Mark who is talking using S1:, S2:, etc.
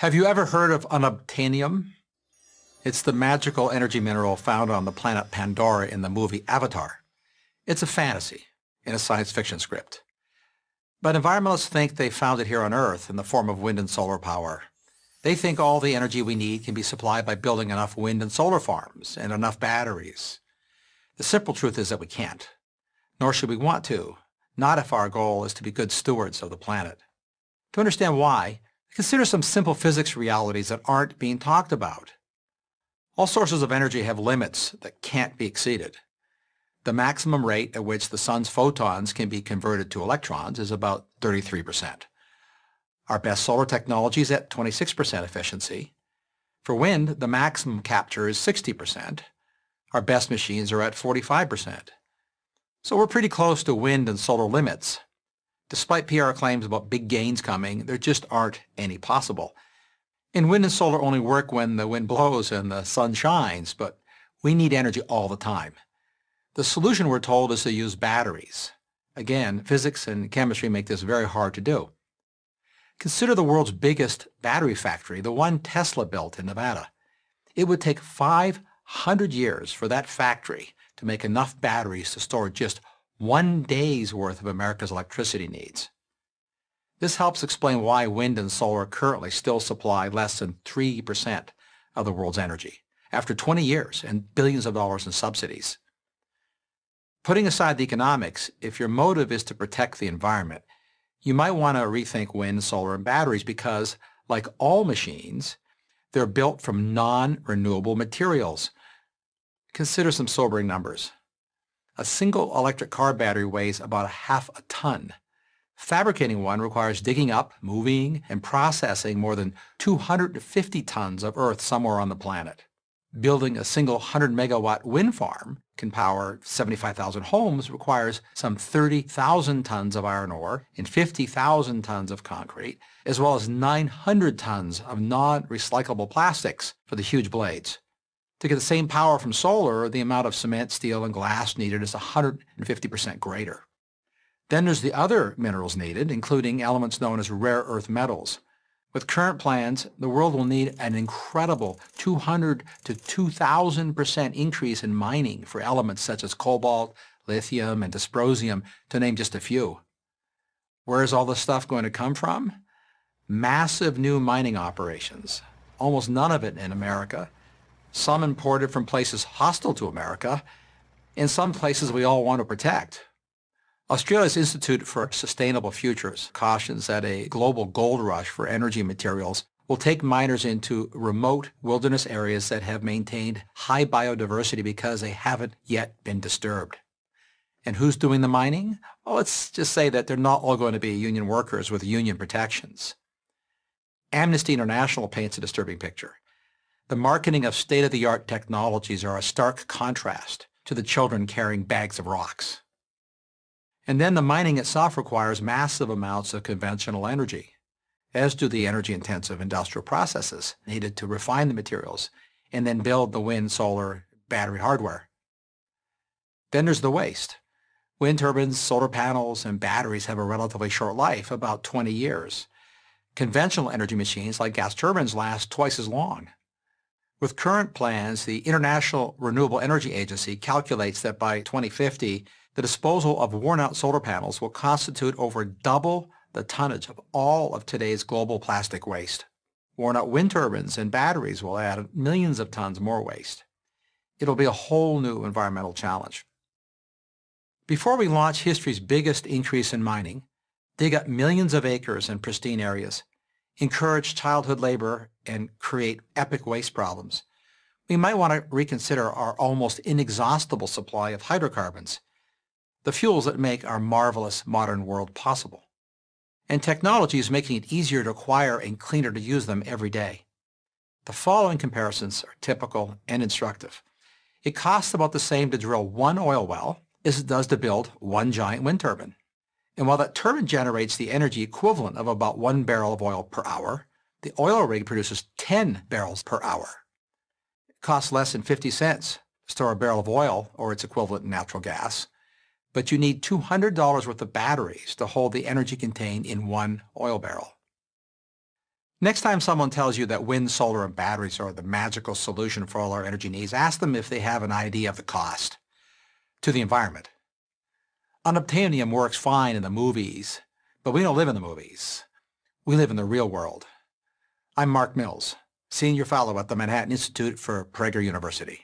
S1: Have you ever heard of unobtainium? It's the magical energy mineral found on the planet Pandora in the movie Avatar. It's a fantasy in a science fiction script. But environmentalists think they found it here on Earth in the form of wind and solar power. They think all the energy we need can be supplied by building enough wind and solar farms and enough batteries. The simple truth is that we can't, nor should we want to, not if our goal is to be good stewards of the planet. To understand why, consider some simple physics realities that aren't being talked about. All sources of energy have limits that can't be exceeded. The maximum rate at which the sun's photons can be converted to electrons is about 33%. Our best solar technology is at 26% efficiency. For wind, the maximum capture is 60%. Our best machines are at 45%. So we're pretty close to wind and solar limits. Despite PR claims about big gains coming, there just aren't any possible. And wind and solar only work when the wind blows and the sun shines, but we need energy all the time. The solution, we're told, is to use batteries. Again, physics and chemistry make this very hard to do. Consider the world's biggest battery factory, the one Tesla built in Nevada. It would take 500 years for that factory to make enough batteries to store just one day's worth of America's electricity needs. This helps explain why wind and solar currently still supply less than 3% of the world's energy, after 20 years and billions of dollars in subsidies. Putting aside the economics, if your motive is to protect the environment, you might want to rethink wind, solar, and batteries because, like all machines, they're built from non-renewable materials, Consider some sobering numbers. A single electric car battery weighs about a half a ton. Fabricating one requires digging up, moving, and processing more than 250 tons of earth somewhere on the planet. Building a single 100 megawatt wind farm can power 75,000 homes requires some 30,000 tons of iron ore and 50,000 tons of concrete, as well as 900 tons of non-recyclable plastics for the huge blades. To get the same power from solar, the amount of cement, steel, and glass needed is 150% greater. Then there's the other minerals needed, including elements known as rare earth metals. With current plans, the world will need an incredible 200 to 2,000% increase in mining for elements such as cobalt, lithium, and dysprosium, to name just a few. Where is all this stuff going to come from? Massive new mining operations, almost none of it in America, some imported from places hostile to America, in some places we all want to protect. Australia's Institute for Sustainable Futures cautions that a global gold rush for energy materials will take miners into remote wilderness areas that have maintained high biodiversity because they haven't yet been disturbed. And who's doing the mining? Well, let's just say that they're not all going to be union workers with union protections. Amnesty International paints a disturbing picture. The marketing of state-of-the-art technologies are a stark contrast to the children carrying bags of rocks. And then the mining itself requires massive amounts of conventional energy, as do the energy-intensive industrial processes needed to refine the materials and then build the wind, solar, battery hardware. Then there's the waste. Wind turbines, solar panels, and batteries have a relatively short life, about 20 years. Conventional energy machines like gas turbines last twice as long. With current plans, the International Renewable Energy Agency calculates that by 2050, the disposal of worn-out solar panels will constitute over double the tonnage of all of today's global plastic waste. Worn-out wind turbines and batteries will add millions of tons more waste. It'll be a whole new environmental challenge. Before we launch history's biggest increase in mining, dig up millions of acres in pristine areas, encourage childhood labor, and create epic waste problems, we might want to reconsider our almost inexhaustible supply of hydrocarbons, the fuels that make our marvelous modern world possible. And technology is making it easier to acquire and cleaner to use them every day. The following comparisons are typical and instructive. It costs about the same to drill one oil well as it does to build one giant wind turbine. And while that turbine generates the energy equivalent of about one barrel of oil per hour, the oil rig produces 10 barrels per hour. It costs less than 50 cents to store a barrel of oil or its equivalent in natural gas, but you need $200 worth of batteries to hold the energy contained in one oil barrel. Next time someone tells you that wind, solar, and batteries are the magical solution for all our energy needs, ask them if they have an idea of the cost to the environment. Unobtainium works fine in the movies, but we don't live in the movies. We live in the real world. I'm Mark Mills, Senior Fellow at the Manhattan Institute for Prager University.